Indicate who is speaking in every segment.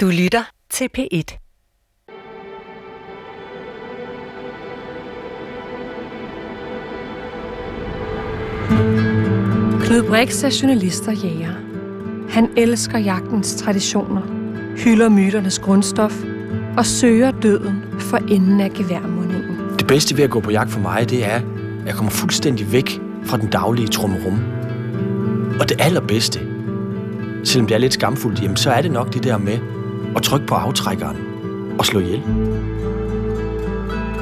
Speaker 1: Du lytter til P1.
Speaker 2: Knud Brix er journalist og jæger. Han elsker jagtens traditioner, hylder myternes grundstof og søger døden for enden af geværmundingen.
Speaker 3: Det bedste ved at gå på jagt for mig, det er, at jeg kommer fuldstændig væk fra den daglige trummerum. Og det allerbedste, selvom det er lidt skamfuldt, jamen, så er det nok det der med og trykke på aftrækkeren og slå ihjel.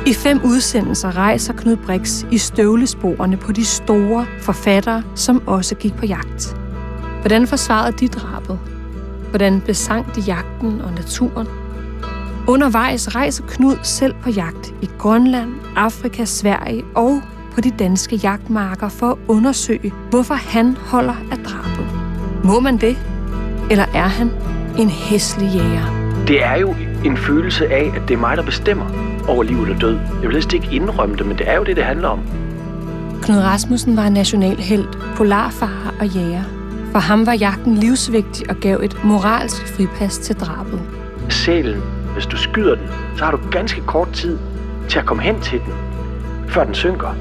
Speaker 2: I fem udsendelser rejser Knud Brix i støvlesporene på de store forfattere, som også gik på jagt. Hvordan forsvarede de drabet? Hvordan besang de jagten og naturen? Undervejs rejser Knud selv på jagt i Grønland, Afrika, Sverige og på de danske jagtmarker for at undersøge, hvorfor han holder af drabet. Må man det? Eller er han en hæslig jæger?
Speaker 3: Det er jo en følelse af, at det er mig, der bestemmer over liv eller død. Jeg vil helst ikke indrømme det, men det er jo det, det handler om.
Speaker 2: Knud Rasmussen var nationalhelt, polarfarer og jæger. For ham var jagten livsvigtig og gav et moralsk fripas til drabet.
Speaker 3: Sælen, hvis du skyder den, så har du ganske kort tid til at komme hen til den, før den synker.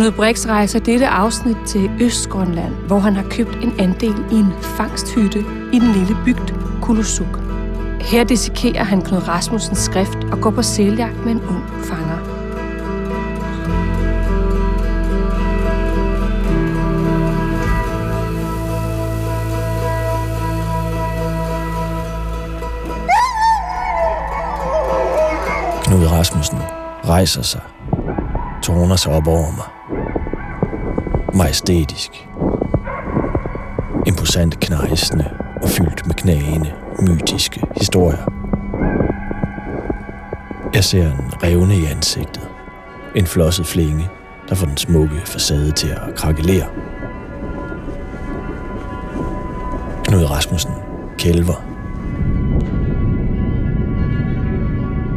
Speaker 2: Knud Brix rejser dette afsnit til Østgrønland, hvor han har købt en andel i en fangsthytte i den lille bygd Kulusuk. Her dissekerer han Knud Rasmussens skrift og går på sæljagt med en ung fanger.
Speaker 3: Knud Rasmussen rejser sig, tårner sig op over mig. Majestætisk. Imposant knejsende og fyldt med knagende, mytiske historier. Jeg ser en revne i ansigtet. En flosset flænge, der får den smukke facade til at krakelere. Knud Rasmussen kælver.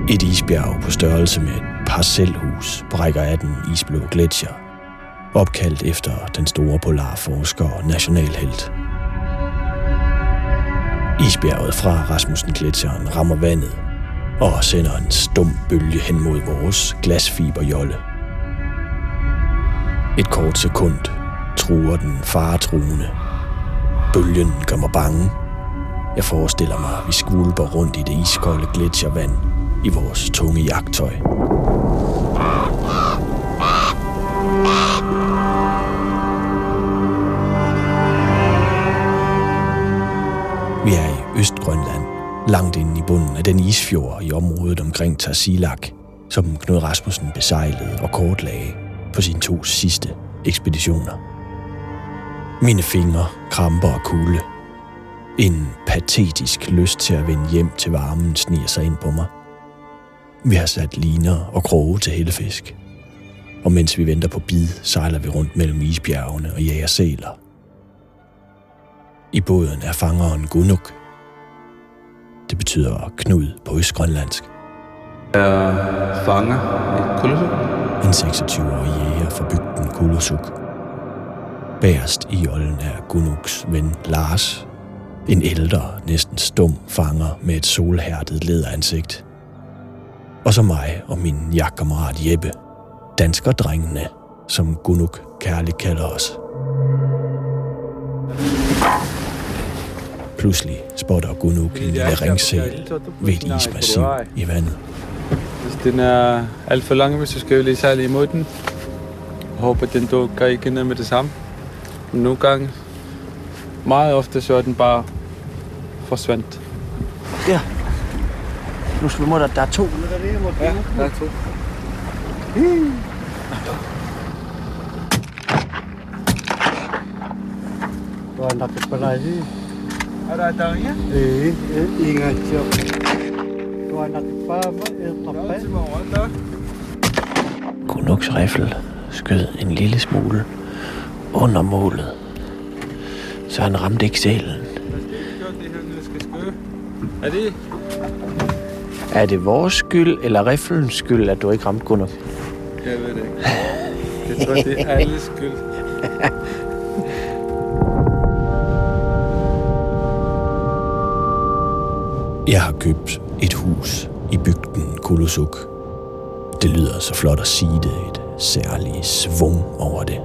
Speaker 3: Et isbjerg på størrelse med et parcelhus brækker af den isblå gletsjer, opkaldt efter den store polarforsker og nationalhelt. Isbjerget fra Rasmussen gletsjeren rammer vandet og sender en stum bølge hen mod vores glasfiberjolle. Et kort sekund truer den faretruende. Bølgen gør mig bange. Jeg forestiller mig, at vi skvulper rundt i det iskolde gletsjervand i vores tunge jagttøj. Vi er i Østgrønland, langt inde i bunden af den isfjord i området omkring Tarsilak, som Knud Rasmussen besejlede og kortlagde på sine to sidste ekspeditioner. Mine fingre kramper og kulde. En patetisk lyst til at vende hjem til varmen sniger sig ind på mig. Vi har sat liner og kroge til hellefisk. Og mens vi venter på bid, sejler vi rundt mellem isbjergene og jager sæler. I båden er fangeren Gunuk. Det betyder Knud på østgrønlandsk.
Speaker 4: er fanger i Kulusuk.
Speaker 3: En 26-årig jæger fra bygden Kulusuk. Bagerst i olden er Gunuks ven Lars. En ældre, næsten stum fanger med et solhærdet lederansigt. Og så mig og min jagtkammerat Jeppe. Danskerdrengene, som Gunuk kærligt kalder os. Pludselig spotter Gunuk en lille ringsæl ved et ismassiv i vandet.
Speaker 4: Hvis den er alt for lang, hvis du skal lige særlig imod den. Jeg håber, den dukker ikke ned med det samme. Men nogle gange, meget ofte, så er den bare forsvandt.
Speaker 3: Der. Nu skal vi mod, der, der er to.
Speaker 4: Ja, der er to.
Speaker 5: Tuan nak kepala
Speaker 4: Er der der ja?
Speaker 5: Eh, eh, ingat kepala apa? Eh, apa?
Speaker 4: morgen, der.
Speaker 3: Gunuks riffel skød en lille smule under målet, så han ramte ikke sælen.
Speaker 4: Er det?
Speaker 3: Er det vores skyld eller riflens skyld, at du ikke ramte Gunuk?
Speaker 4: Jeg ved det ikke. Jeg tror, det er alles skyld.
Speaker 3: Jeg har købt et hus i bygden Kulusuk. Det lyder så flot at sige det, et særligt svung over det.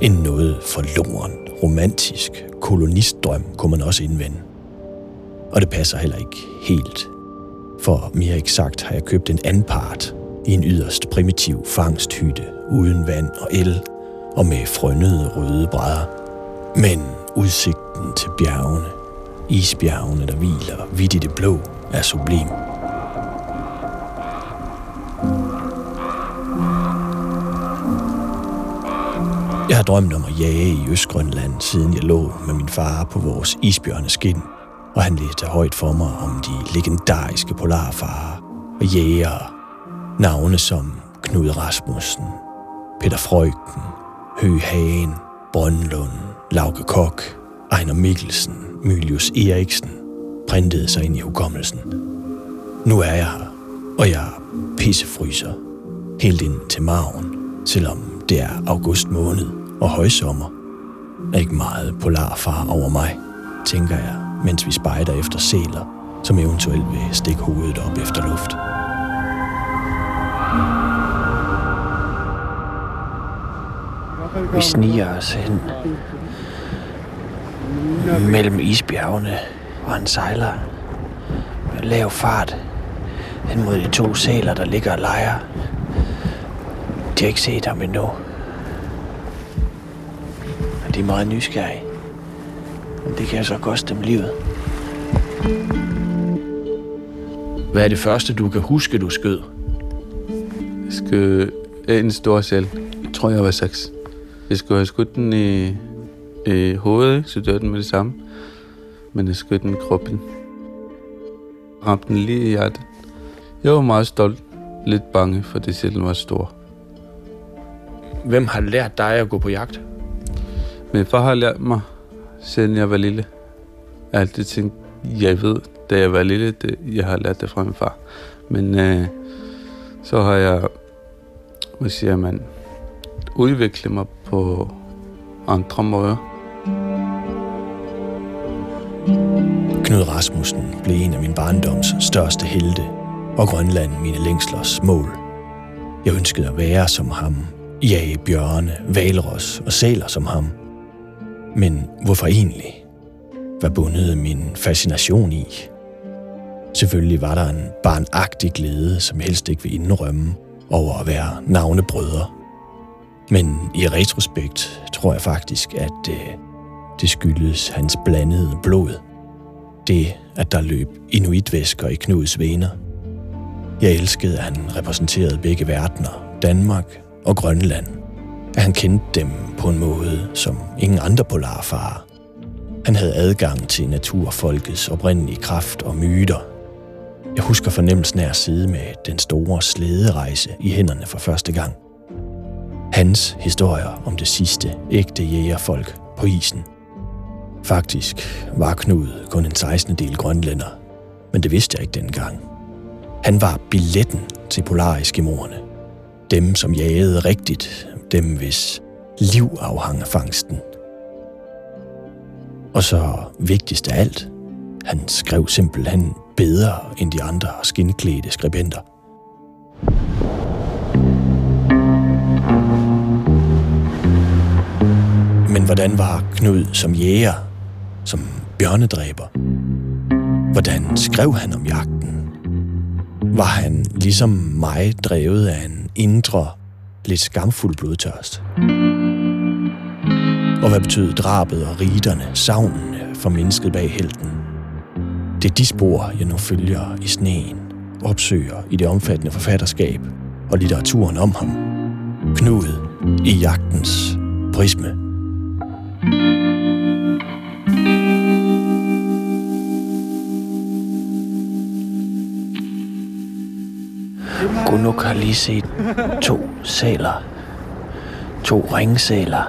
Speaker 3: En noget forloren, romantisk kolonistdrøm kunne man også indvende. Og det passer heller ikke helt. For mere eksakt har jeg købt en anden part i en yderst primitiv fangsthytte uden vand og el og med frønnede røde brædder. Men udsigten til bjergene, isbjergene, der hviler vidt i det blå, er sublim. Jeg har drømt om at jage i Østgrønland, siden jeg lå med min far på vores isbjørneskin, og han læste højt for mig om de legendariske polarfarer og jægere. Navne som Knud Rasmussen, Peter Frøken, Høgh Hagen, Brøndlund, Lauke Kok, Ejner Mikkelsen, Mylius Eriksen printede sig ind i hukommelsen. Nu er jeg her, og jeg pissefryser helt ind til maven, selvom det er august måned og højsommer. Er ikke meget polarfar over mig, tænker jeg, mens vi spejder efter sæler, som eventuelt vil stikke hovedet op efter luft.
Speaker 1: Vi sniger os hen mellem isbjergene, og han sejler med lav fart hen mod de to sæler, der ligger og leger. De har ikke set ham endnu. Og de er meget nysgerrige. Men det kan så koste dem livet.
Speaker 3: Hvad er det første, du kan huske, du skød?
Speaker 4: Jeg skød en stor sæl. Jeg tror, jeg var seks. Jeg skulle have skudt den i, i hovedet, ikke? så dør den med det samme. Men jeg skød den i kroppen. Ramte den lige i hjertet. Jeg var meget stolt. Lidt bange, for det sælen var stor.
Speaker 3: Hvem har lært dig at gå på jagt?
Speaker 4: Min far har lært mig, siden jeg var lille. Jeg har altid tænkt, jeg ved, da jeg var lille, det, jeg har lært det fra min far. Men øh, så har jeg, hvad siger man, udviklet mig på andre måder.
Speaker 3: Knud Rasmussen blev en af min barndoms største helte, og Grønland mine længslers mål. Jeg ønskede at være som ham, jage bjørne, valros og sæler som ham. Men hvorfor egentlig? Hvad bundede min fascination i? Selvfølgelig var der en barnagtig glæde, som helst ikke vil indrømme over at være navnebrødre. Men i retrospekt tror jeg faktisk, at det, det skyldes hans blandede blod. Det, at der løb inuitvæsker i Knuds vener. Jeg elskede, at han repræsenterede begge verdener, Danmark og Grønland. At han kendte dem på en måde, som ingen andre polarfarer. Han havde adgang til naturfolkets oprindelige kraft og myter. Jeg husker fornemmelsen af at sidde med den store slæderejse i hænderne for første gang. Hans historier om det sidste ægte jægerfolk på isen. Faktisk var Knud kun en 16. del grønlænder, men det vidste jeg ikke dengang. Han var billetten til polariskimorerne. Dem, som jagede rigtigt. Dem, hvis liv afhang af fangsten. Og så vigtigst af alt, han skrev simpelthen bedre end de andre skindklædte skribenter. Men hvordan var Knud som jæger, som bjørnedræber? Hvordan skrev han om jagten? Var han ligesom mig drevet af en indre, lidt skamfuld blodtørst? Og hvad betød drabet og riderne, savnene for mennesket bag helten? Det er de spor, jeg nu følger i sneen, opsøger i det omfattende forfatterskab og litteraturen om ham. Knud i jagtens prisme.
Speaker 1: Gunuk har lige set to sæler. To ringsæler.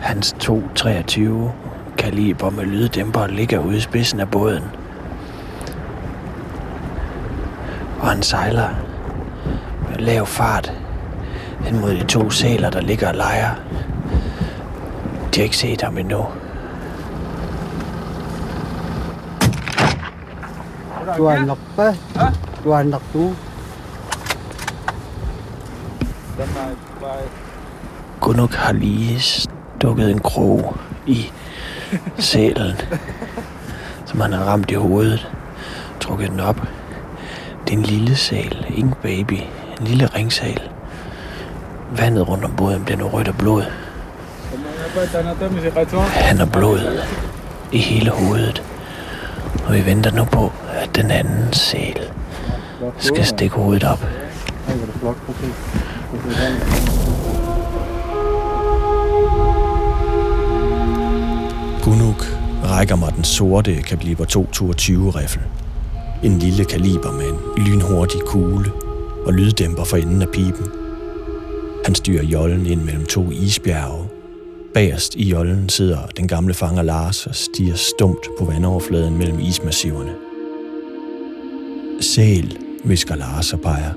Speaker 1: Hans 223 kaliber med lyddæmper ligger ude i spidsen af båden. Og han sejler med lav fart hen mod de to sæler, der ligger og leger. De har ikke set ham endnu.
Speaker 5: Du har nok? Du har nok du.
Speaker 1: Gunuk har lige stukket en krog i sælen, som han har ramt i hovedet. Trukket den op. Det er en lille sæl, ingen baby. En lille ringsæl. Vandet rundt om båden bliver nu rødt af blod. Han har blod i hele hovedet. Og vi venter nu på, at den anden sæl skal stikke hovedet op.
Speaker 3: Gunuk rækker mig den sorte kaliber 222 riffel. En lille kaliber med en lynhurtig kugle og lyddæmper for enden af pipen. Han styrer jollen ind mellem to isbjerge. Bagerst i jollen sidder den gamle fanger Lars og stiger stumt på vandoverfladen mellem ismassiverne. Sæl, visker Lars og peger.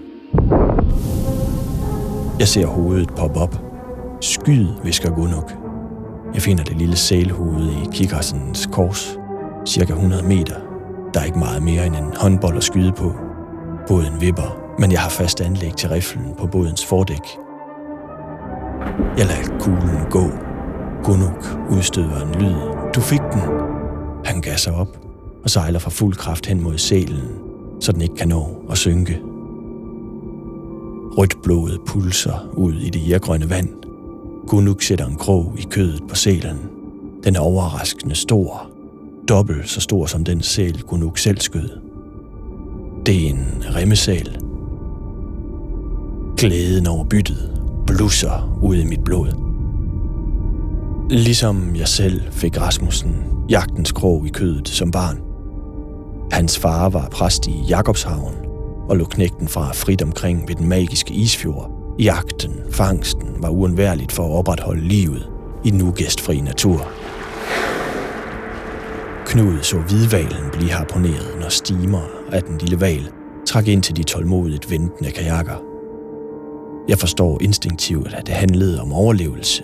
Speaker 3: Jeg ser hovedet poppe op. Skyd, visker Gunuk. Jeg finder det lille sælhoved i kikkersens kors. Cirka 100 meter. Der er ikke meget mere end en håndbold at skyde på. Båden vipper, men jeg har fast anlæg til riflen på bådens fordæk. Jeg lader kuglen gå. Gunuk udstøder en lyd. Du fik den. Han gasser op og sejler fra fuld kraft hen mod sælen, så den ikke kan nå at synke. Rødt blodet pulser ud i det jærgrønne vand. Gunuk sætter en krog i kødet på sælen. Den er overraskende stor. Dobbelt så stor som den sæl, Gunuk selv skød. Det er en remmesæl. Glæden over byttet blusser ud i mit blod. Ligesom jeg selv fik Rasmussen jagtens krog i kødet som barn. Hans far var præst i Jakobshavn og lå knægten fra frit omkring ved den magiske isfjord. Jagten, fangsten var uundværligt for at opretholde livet i den ugæstfri natur. Knud så hvidvalen blive harponeret, når stimer af den lille val trak ind til de tålmodigt ventende kajakker. Jeg forstår instinktivt, at det handlede om overlevelse,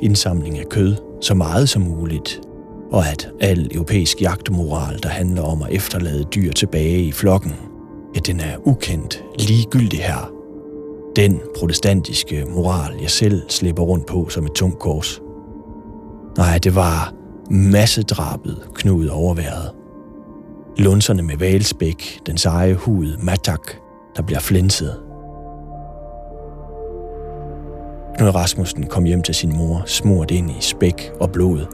Speaker 3: indsamling af kød, så meget som muligt, og at al europæisk jagtmoral, der handler om at efterlade dyr tilbage i flokken, ja, den er ukendt, ligegyldig her. Den protestantiske moral, jeg selv slipper rundt på som et tungt kors. Nej, det var massedrabet Knud overværet. Lunserne med valspæk, den seje hud, matak, der bliver flænset. Knud Rasmussen kom hjem til sin mor, smurt ind i spæk og blod.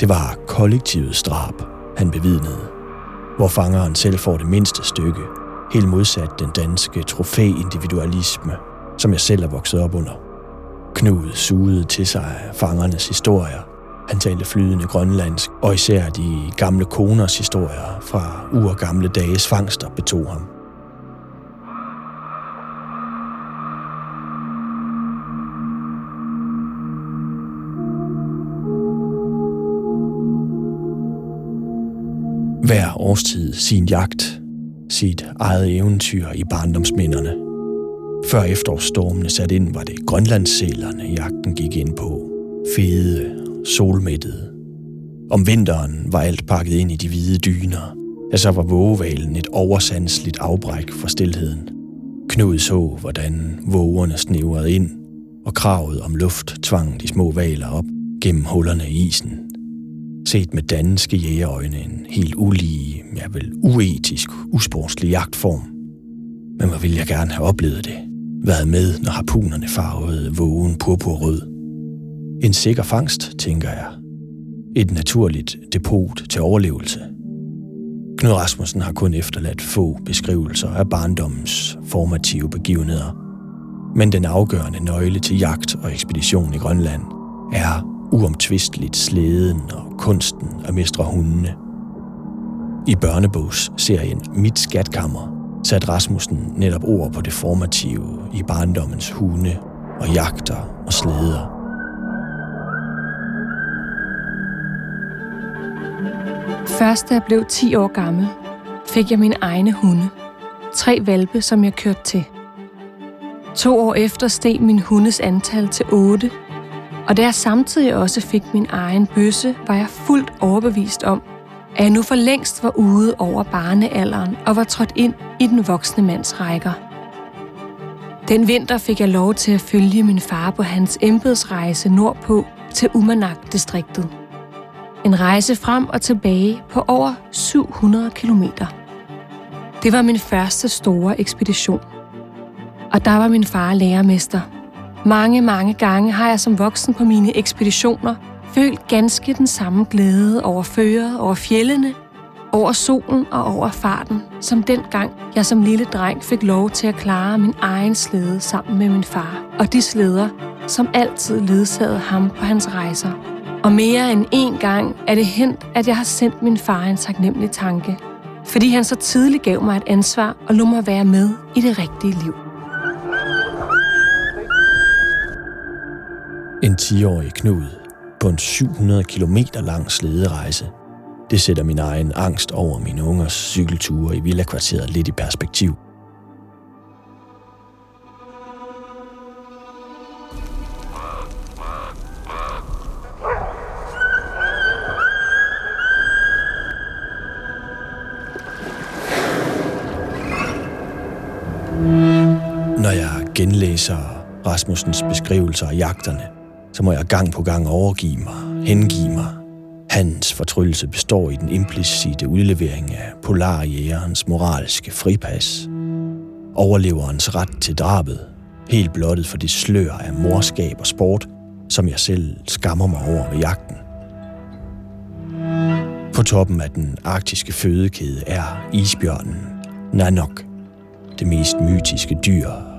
Speaker 3: Det var kollektivets drab, han bevidnede, hvor fangeren selv får det mindste stykke, helt modsat den danske trofæindividualisme, som jeg selv er vokset op under. Knud sugede til sig fangernes historier. Han talte flydende grønlandsk, og især de gamle koners historier fra urgamle dages fangster betog ham. Hver årstid sin jagt, sit eget eventyr i barndomsminderne. Før efterårsstormene satte ind, var det grønlandssælerne, jagten gik ind på. Fede, solmættede. Om vinteren var alt pakket ind i de hvide dyner. Ja, så var vågevalen et oversandsligt afbræk for stilheden. Knud så, hvordan vågerne snevrede ind, og kravet om luft tvang de små valer op gennem hullerne i isen. Set med danske jægerøjne en helt ulige, ja vel uetisk, usportslig jagtform. Men hvor ville jeg gerne have oplevet det. Været med, når harpunerne farvede vågen purpurrød. En sikker fangst, tænker jeg. Et naturligt depot til overlevelse. Knud Rasmussen har kun efterladt få beskrivelser af barndommens formative begivenheder. Men den afgørende nøgle til jagt og ekspedition i Grønland er uomtvisteligt slæden og kunsten at mestre hundene. I børnebogsserien Mit Skatkammer satte Rasmussen netop ord på det formative i barndommens hunde og jagter og slæder.
Speaker 2: Først da jeg blev 10 år gammel, fik jeg mine egne hunde. Tre valpe, som jeg kørte til. To år efter steg min hundes antal til 8, og da jeg samtidig også fik min egen bøsse, var jeg fuldt overbevist om, at jeg nu for længst var ude over barnealderen og var trådt ind i den voksne mands rækker. Den vinter fik jeg lov til at følge min far på hans embedsrejse nordpå til Umanak-distriktet. En rejse frem og tilbage på over 700 kilometer. Det var min første store ekspedition. Og der var min far lærermester. Mange, mange gange har jeg som voksen på mine ekspeditioner følt ganske den samme glæde over føret, over fjellene, over solen og over farten, som dengang jeg som lille dreng fik lov til at klare min egen slæde sammen med min far, og de slæder, som altid ledsagede ham på hans rejser. Og mere end én gang er det hent, at jeg har sendt min far en taknemmelig tanke, fordi han så tidligt gav mig et ansvar og lod mig være med i det rigtige liv.
Speaker 3: En 10-årig Knud på en 700 km lang slederejse. Det sætter min egen angst over mine ungers cykelture i villakvarteret lidt i perspektiv. Når jeg genlæser Rasmussens beskrivelser af jagterne, så må jeg gang på gang overgive mig, hengive mig. Hans fortryllelse består i den implicite udlevering af polarjægerens moralske fripas. Overleverens ret til drabet, helt blottet for det slør af morskab og sport, som jeg selv skammer mig over ved jagten. På toppen af den arktiske fødekæde er isbjørnen, Nanok, det mest mytiske dyr,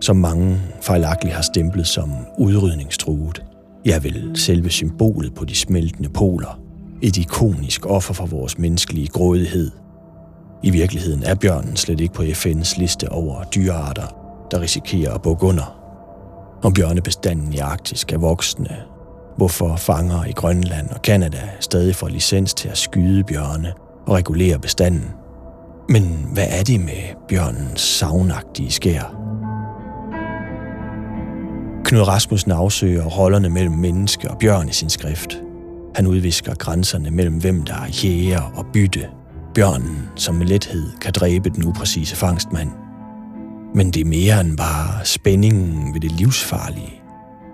Speaker 3: som mange fejlagtigt har stemplet som udrydningstruet. Ja vel, selve symbolet på de smeltende poler. Et ikonisk offer for vores menneskelige grådighed. I virkeligheden er bjørnen slet ikke på FN's liste over dyrearter, der risikerer at bukke under. Om bjørnebestanden i Arktis er voksende. Hvorfor fanger i Grønland og Kanada stadig får licens til at skyde bjørne og regulere bestanden? Men hvad er det med bjørnens savnagtige skær? Knud Rasmussen afsøger rollerne mellem menneske og bjørn i sin skrift. Han udvisker grænserne mellem hvem der er jæger og bytte. Bjørnen, som med lethed kan dræbe den upræcise fangstmand. Men det er mere end bare spændingen ved det livsfarlige.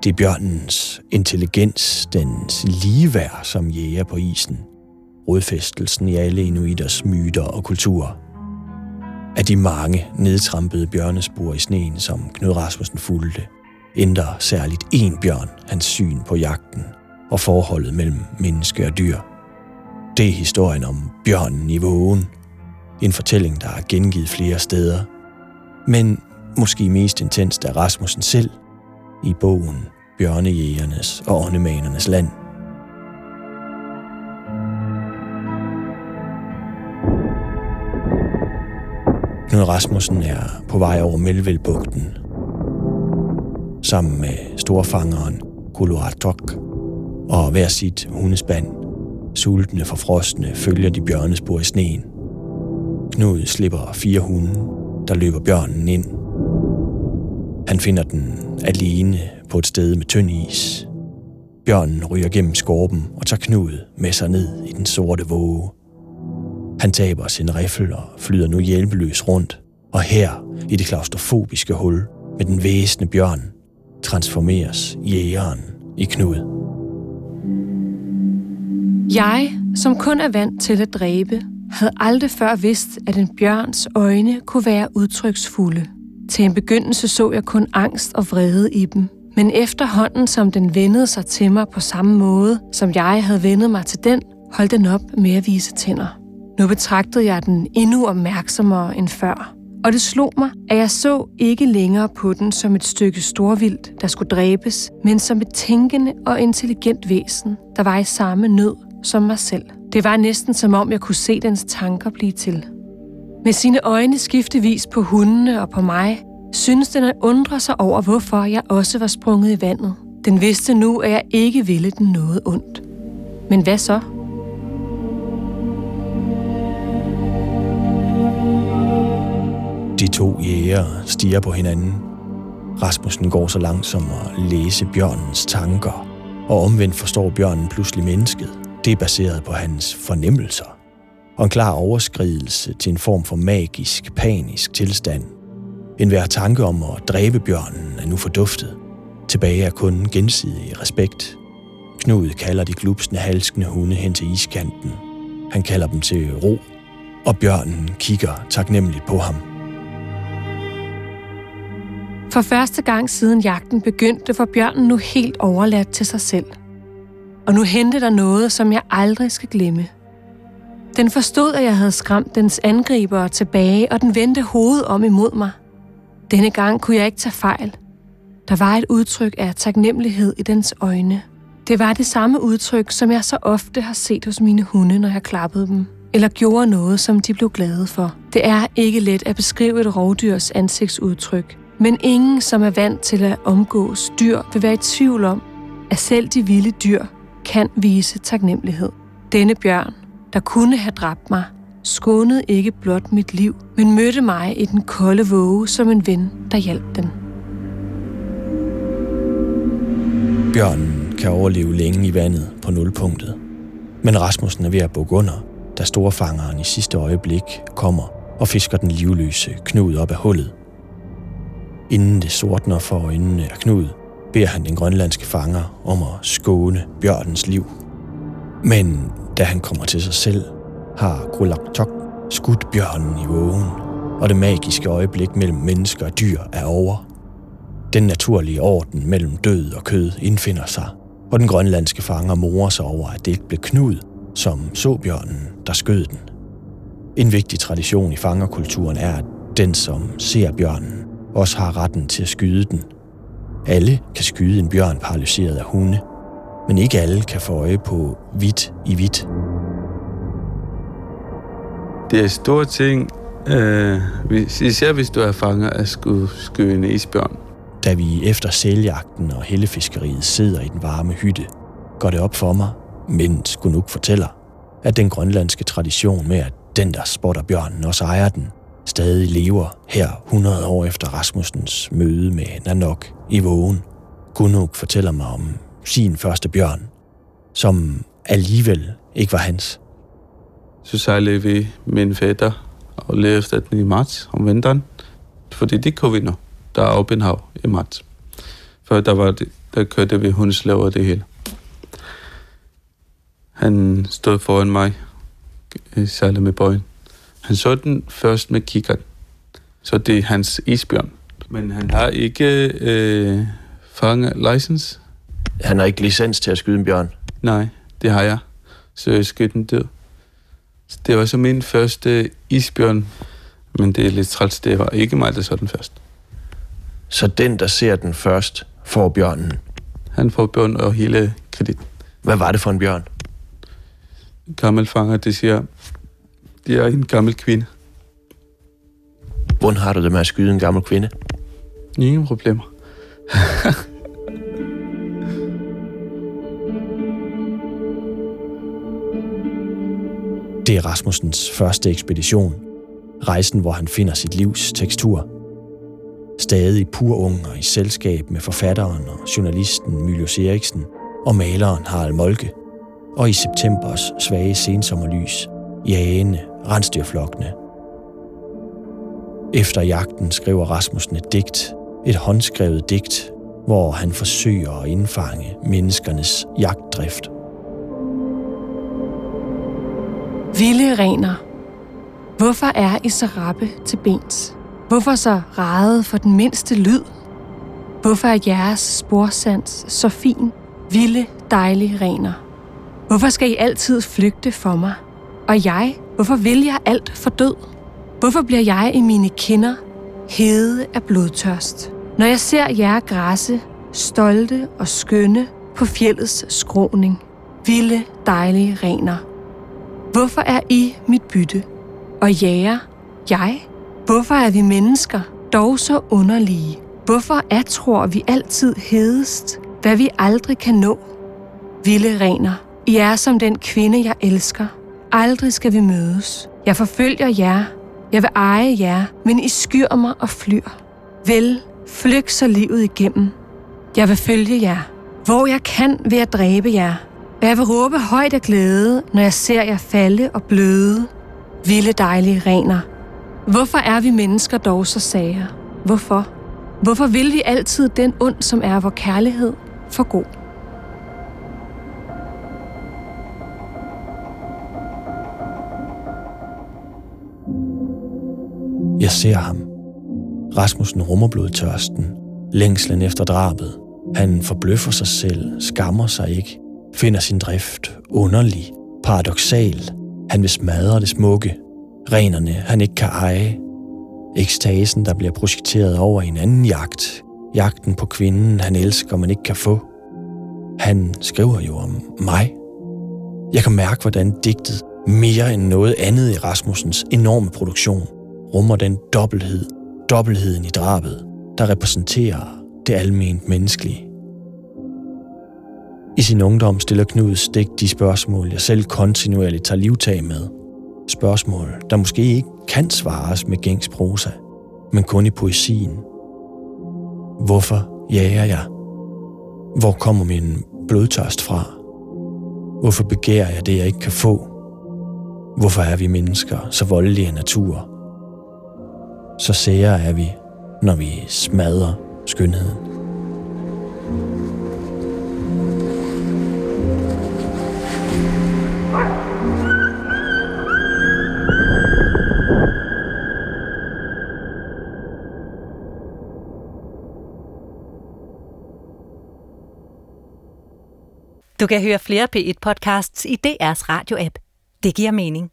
Speaker 3: Det er bjørnens intelligens, dens ligeværd som jæger på isen. Rodfæstelsen i alle inuiters myter og kultur. Af de mange nedtrampede bjørnespor i sneen, som Knud Rasmussen fulgte, ændrer særligt en bjørn hans syn på jagten og forholdet mellem menneske og dyr. Det er historien om bjørnen i vågen. En fortælling, der er gengivet flere steder. Men måske mest intenst af Rasmussen selv i bogen Bjørnejægernes og åndemanernes land. Knud Rasmussen er på vej over Melvillebugten sammen med storfangeren Kuluatok og hver sit hundespand. Sultne for frostene følger de bjørnespor i sneen. Knud slipper fire hunde, der løber bjørnen ind. Han finder den alene på et sted med tynd is. Bjørnen ryger gennem skorpen og tager Knud med sig ned i den sorte våge. Han taber sin riffel og flyder nu hjælpeløs rundt, og her i det klaustrofobiske hul med den væsende bjørn transformeres jægeren i Knud.
Speaker 2: Jeg, som kun er vant til at dræbe, havde aldrig før vidst, at en bjørns øjne kunne være udtryksfulde. Til en begyndelse så jeg kun angst og vrede i dem. Men efterhånden, som den vendede sig til mig på samme måde, som jeg havde vendet mig til den, holdt den op med at vise tænder. Nu betragtede jeg den endnu opmærksommere end før. Og det slog mig, at jeg så ikke længere på den som et stykke storvildt, der skulle dræbes, men som et tænkende og intelligent væsen, der var i samme nød som mig selv. Det var næsten som om, jeg kunne se dens tanker blive til. Med sine øjne skiftevis på hundene og på mig, synes den at undre sig over, hvorfor jeg også var sprunget i vandet. Den vidste nu, at jeg ikke ville den noget ondt. Men hvad så?
Speaker 3: De to jæger stiger på hinanden. Rasmussen går så langt som at læse bjørnens tanker, og omvendt forstår bjørnen pludselig mennesket. Det er baseret på hans fornemmelser. og en klar overskridelse til en form for magisk, panisk tilstand. En hver tanke om at dræbe bjørnen er nu forduftet. Tilbage er kun gensidig respekt. Knud kalder de glupsende, halskende hunde hen til iskanten. Han kalder dem til ro, og bjørnen kigger taknemmeligt på ham.
Speaker 2: For første gang siden jagten begyndte, var bjørnen nu helt overladt til sig selv. Og nu hente der noget, som jeg aldrig skal glemme. Den forstod, at jeg havde skræmt dens angribere tilbage, og den vendte hovedet om imod mig. Denne gang kunne jeg ikke tage fejl. Der var et udtryk af taknemmelighed i dens øjne. Det var det samme udtryk, som jeg så ofte har set hos mine hunde, når jeg klappede dem, eller gjorde noget, som de blev glade for. Det er ikke let at beskrive et rovdyrs ansigtsudtryk, men ingen, som er vant til at omgås dyr, vil være i tvivl om, at selv de vilde dyr kan vise taknemmelighed. Denne bjørn, der kunne have dræbt mig, skånede ikke blot mit liv, men mødte mig i den kolde våge som en ven, der hjalp den.
Speaker 3: Bjørnen kan overleve længe i vandet på nulpunktet. Men Rasmussen er ved at bukke under, da storfangeren i sidste øjeblik kommer og fisker den livløse Knud op af hullet. Inden det sortner for øjnene af Knud, beder han den grønlandske fanger om at skåne bjørnens liv. Men da han kommer til sig selv, har Grulaktok skudt bjørnen i vågen, og det magiske øjeblik mellem mennesker og dyr er over. Den naturlige orden mellem død og kød indfinder sig, og den grønlandske fanger morer sig over, at det ikke blev Knud, som så bjørnen, der skød den. En vigtig tradition i fangerkulturen er, at den, som ser bjørnen, også har retten til at skyde den. Alle kan skyde en bjørn paralyseret af hunde, men ikke alle kan få øje på hvidt i hvidt.
Speaker 4: Det er store ting, øh, især hvis du er fanger af skyde en isbjørn.
Speaker 3: Da vi efter sæljagten og hellefiskeriet sidder i den varme hytte, går det op for mig, men skulle nok fortæller, at den grønlandske tradition med, at den, der spotter bjørnen, også ejer den, stadig lever her 100 år efter Rasmussens møde med Nanok i vågen. Gunuk fortæller mig om sin første bjørn, som alligevel ikke var hans.
Speaker 4: Så sejlede vi med en fætter og levede efter den i marts om vinteren, fordi det kunne vi nu. Der er åben hav i marts. Før der, var det, der kørte vi hundslaver og det hele. Han stod foran mig, sejlede med bøjen. Han så den først med kikkert, så det er hans isbjørn. Men han har ikke øh, fange license.
Speaker 1: Han har ikke licens til at skyde en bjørn?
Speaker 4: Nej, det har jeg. Så jeg skød den død. Det var så min første isbjørn, men det er lidt træls, det var ikke mig, der så den først.
Speaker 1: Så den, der ser den først, får bjørnen?
Speaker 4: Han får bjørn og hele kredit.
Speaker 1: Hvad var det for en bjørn?
Speaker 4: Gammel fanger, det siger, det er en gammel kvinde.
Speaker 1: Hvordan har du det med at skyde en gammel kvinde?
Speaker 4: Ingen problemer.
Speaker 3: Det er Rasmussens første ekspedition. Rejsen, hvor han finder sit livs tekstur. Stadig pur ung og i selskab med forfatteren og journalisten Mylius Eriksen og maleren Harald Molke. Og i septembers svage sensommerlys, jagende rensdyrflokkene. Efter jagten skriver Rasmussen et digt, et håndskrevet digt, hvor han forsøger at indfange menneskernes jagtdrift
Speaker 2: Vilde rener. Hvorfor er I så rappe til bens? Hvorfor så rade for den mindste lyd? Hvorfor er jeres sporsans så fin, vilde, dejlige rener? Hvorfor skal I altid flygte for mig? Og jeg, hvorfor vil jeg alt for død? Hvorfor bliver jeg i mine kinder hede af blodtørst? Når jeg ser jer græsse, stolte og skønne på fjeldets skråning. Vilde, dejlige rener. Hvorfor er I mit bytte? Og jæger, jeg? Hvorfor er vi mennesker dog så underlige? Hvorfor er tror vi altid hedest, hvad vi aldrig kan nå? Vilde rener, I er som den kvinde, jeg elsker. Aldrig skal vi mødes. Jeg forfølger jer. Jeg vil eje jer, men I skyr mig og flyr. Vel, flyg så livet igennem. Jeg vil følge jer. Hvor jeg kan, ved at dræbe jer. Og jeg vil råbe højt af glæde, når jeg ser jer falde og bløde. Vilde dejlige rener. Hvorfor er vi mennesker dog så sager? Hvorfor? Hvorfor vil vi altid den ond, som er vor kærlighed, for god?
Speaker 3: Jeg ser ham. Rasmussen rummer blodtørsten, længslen efter drabet. Han forbløffer sig selv, skammer sig ikke, finder sin drift underlig, paradoxal. Han vil smadre det smukke, renerne han ikke kan eje. Ekstasen, der bliver projekteret over en anden jagt. Jagten på kvinden, han elsker, men ikke kan få. Han skriver jo om mig. Jeg kan mærke, hvordan digtet mere end noget andet i Rasmussens enorme produktion rummer den dobbelthed, dobbeltheden i drabet, der repræsenterer det alment menneskelige. I sin ungdom stiller Knud Stik de spørgsmål, jeg selv kontinuerligt tager livtag med. Spørgsmål, der måske ikke kan svares med gængs prosa, men kun i poesien. Hvorfor jager jeg? Hvor kommer min blodtørst fra? Hvorfor begærer jeg det, jeg ikke kan få? Hvorfor er vi mennesker så voldelige af natur? Så sære er vi, når vi smadrer skønheden.
Speaker 6: Du kan høre flere P1-podcasts i DR's radio-app. Det giver mening.